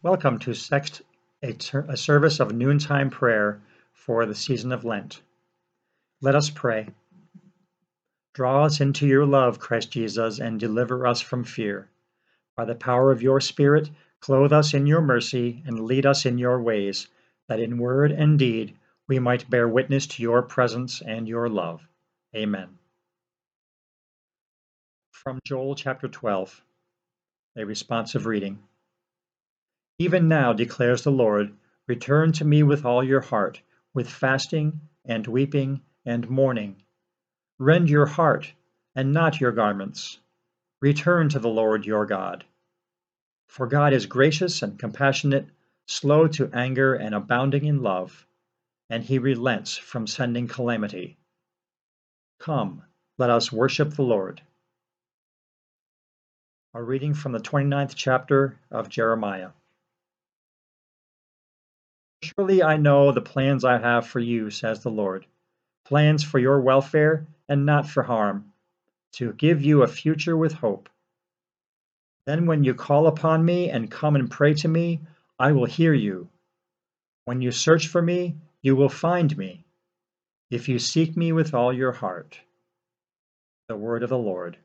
Welcome to Sext, a, a service of noontime prayer for the season of Lent. Let us pray. Draw us into your love, Christ Jesus, and deliver us from fear. By the power of your Spirit, clothe us in your mercy and lead us in your ways, that in word and deed we might bear witness to your presence and your love. Amen. From Joel chapter 12, a responsive reading. Even now, declares the Lord, return to me with all your heart, with fasting and weeping and mourning. Rend your heart and not your garments. Return to the Lord your God. For God is gracious and compassionate, slow to anger and abounding in love, and he relents from sending calamity. Come, let us worship the Lord. A reading from the 29th chapter of Jeremiah. Surely I know the plans I have for you, says the Lord plans for your welfare and not for harm, to give you a future with hope. Then, when you call upon me and come and pray to me, I will hear you. When you search for me, you will find me, if you seek me with all your heart. The word of the Lord.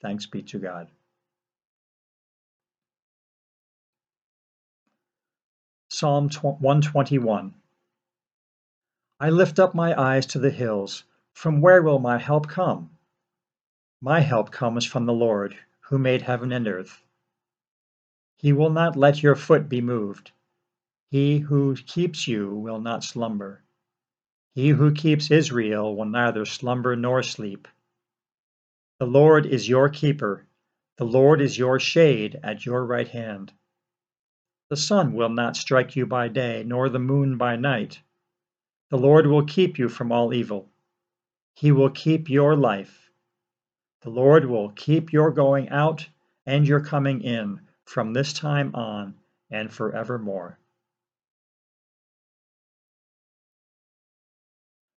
Thanks be to God. Psalm 121 I lift up my eyes to the hills. From where will my help come? My help comes from the Lord, who made heaven and earth. He will not let your foot be moved. He who keeps you will not slumber. He who keeps Israel will neither slumber nor sleep. The Lord is your keeper. The Lord is your shade at your right hand. The sun will not strike you by day, nor the moon by night. The Lord will keep you from all evil. He will keep your life. The Lord will keep your going out and your coming in from this time on and forevermore.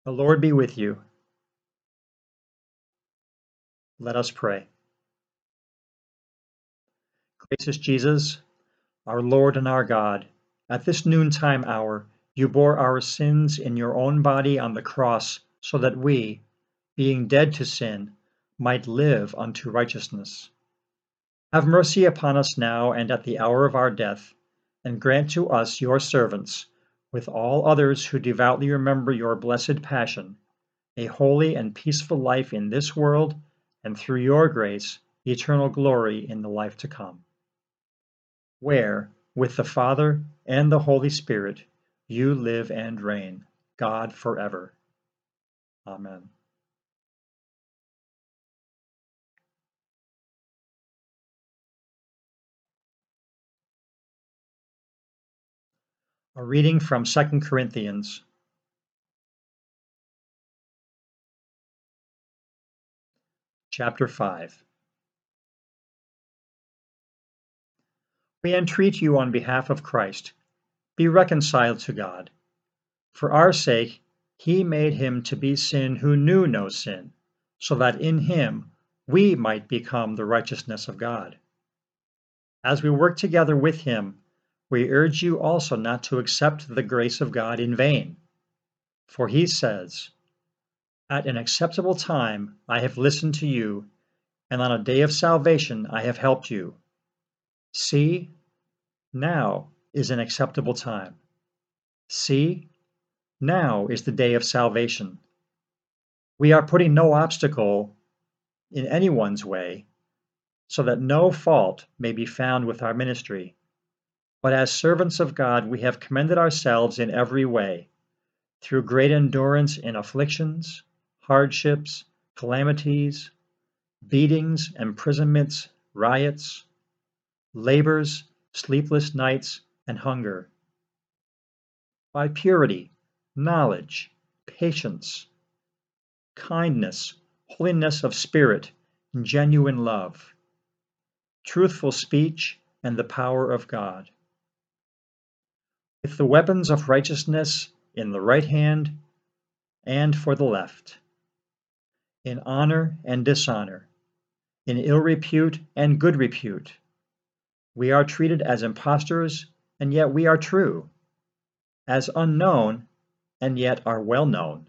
The Lord be with you. Let us pray. Gracious Jesus, our Lord and our God, at this noontime hour, you bore our sins in your own body on the cross so that we, being dead to sin, might live unto righteousness. Have mercy upon us now and at the hour of our death, and grant to us, your servants, with all others who devoutly remember your blessed passion, a holy and peaceful life in this world, and through your grace, eternal glory in the life to come. Where, with the Father and the Holy Spirit, you live and reign, God forever. Amen. A reading from 2 Corinthians. Chapter 5 We entreat you on behalf of Christ be reconciled to God. For our sake, he made him to be sin who knew no sin, so that in him we might become the righteousness of God. As we work together with him, we urge you also not to accept the grace of God in vain. For he says, At an acceptable time I have listened to you, and on a day of salvation I have helped you. See, now is an acceptable time. See, now is the day of salvation. We are putting no obstacle in anyone's way so that no fault may be found with our ministry. But as servants of God, we have commended ourselves in every way, through great endurance in afflictions, hardships, calamities, beatings, imprisonments, riots, labors, sleepless nights, and hunger. By purity, knowledge, patience, kindness, holiness of spirit, and genuine love, truthful speech, and the power of God. With the weapons of righteousness in the right hand and for the left, in honor and dishonor, in ill repute and good repute, We are treated as impostors, and yet we are true, as unknown, and yet are well known,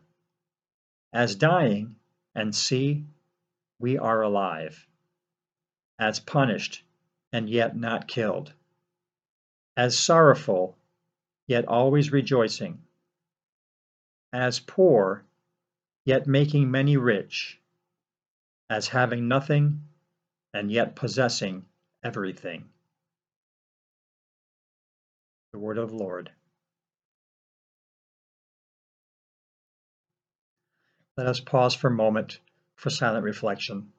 as dying, and see, we are alive, as punished, and yet not killed, as sorrowful, yet always rejoicing, as poor, yet making many rich, as having nothing, and yet possessing everything. The word of Lord. Let us pause for a moment for silent reflection.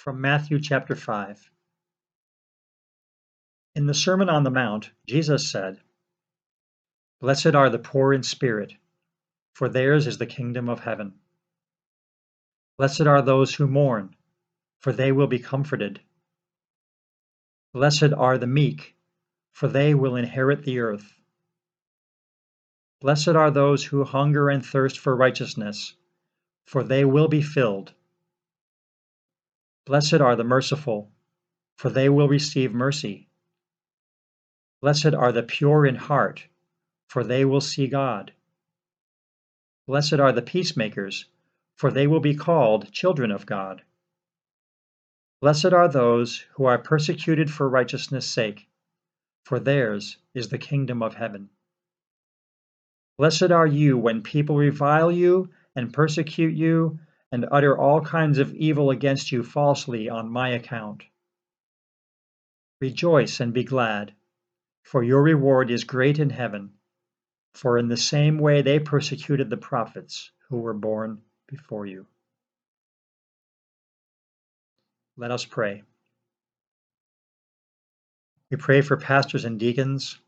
From Matthew chapter 5. In the Sermon on the Mount, Jesus said, Blessed are the poor in spirit, for theirs is the kingdom of heaven. Blessed are those who mourn, for they will be comforted. Blessed are the meek, for they will inherit the earth. Blessed are those who hunger and thirst for righteousness, for they will be filled. Blessed are the merciful, for they will receive mercy. Blessed are the pure in heart, for they will see God. Blessed are the peacemakers, for they will be called children of God. Blessed are those who are persecuted for righteousness' sake, for theirs is the kingdom of heaven. Blessed are you when people revile you and persecute you and utter all kinds of evil against you falsely on my account. Rejoice and be glad, for your reward is great in heaven, for in the same way they persecuted the prophets who were born before you. Let us pray. We pray for pastors and deacons,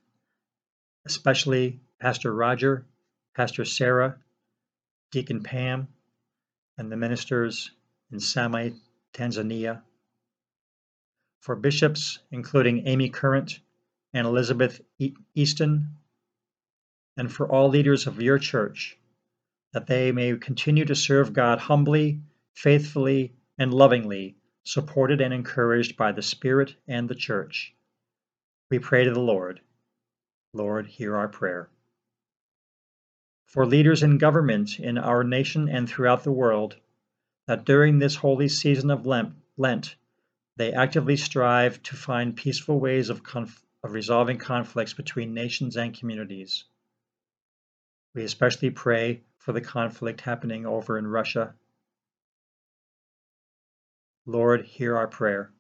especially Pastor Roger, Pastor Sarah, Deacon Pam, and the ministers in Same, Tanzania. For bishops, including Amy Current and Elizabeth Eaton, and for all leaders of your church, that they may continue to serve God humbly, faithfully, and lovingly, supported and encouraged by the Spirit and the church. We pray to the Lord. Lord, hear our prayer for leaders in government in our nation and throughout the world, that during this holy season of Lent, they actively strive to find peaceful ways of, conf- of resolving conflicts between nations and communities. We especially pray for the conflict happening over in Russia. Lord, hear our prayer.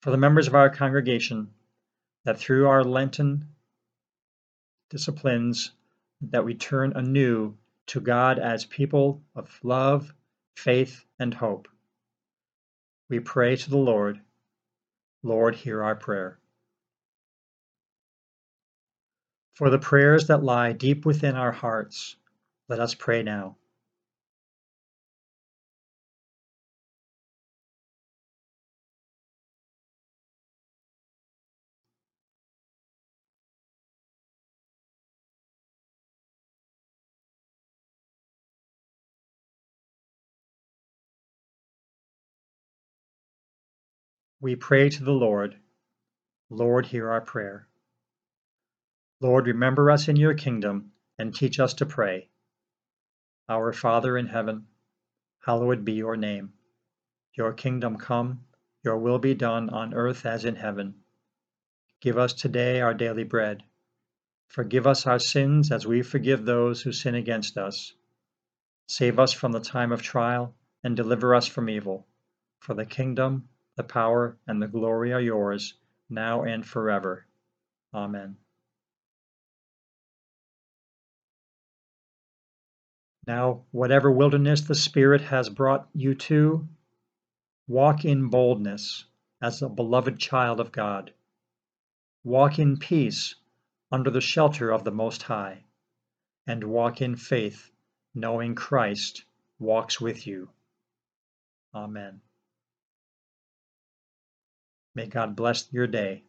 For the members of our congregation, that through our Lenten disciplines that we turn anew to God as people of love, faith, and hope. We pray to the Lord. Lord, hear our prayer. For the prayers that lie deep within our hearts, let us pray now. We pray to the Lord. Lord, hear our prayer. Lord, remember us in your kingdom and teach us to pray. Our Father in heaven, hallowed be your name. Your kingdom come, your will be done on earth as in heaven. Give us today our daily bread. Forgive us our sins as we forgive those who sin against us. Save us from the time of trial and deliver us from evil. For the kingdom, the power, and the glory are yours, now and forever. Amen. Now, whatever wilderness the Spirit has brought you to, walk in boldness as a beloved child of God. Walk in peace under the shelter of the Most High, and walk in faith, knowing Christ walks with you. Amen. May God bless your day.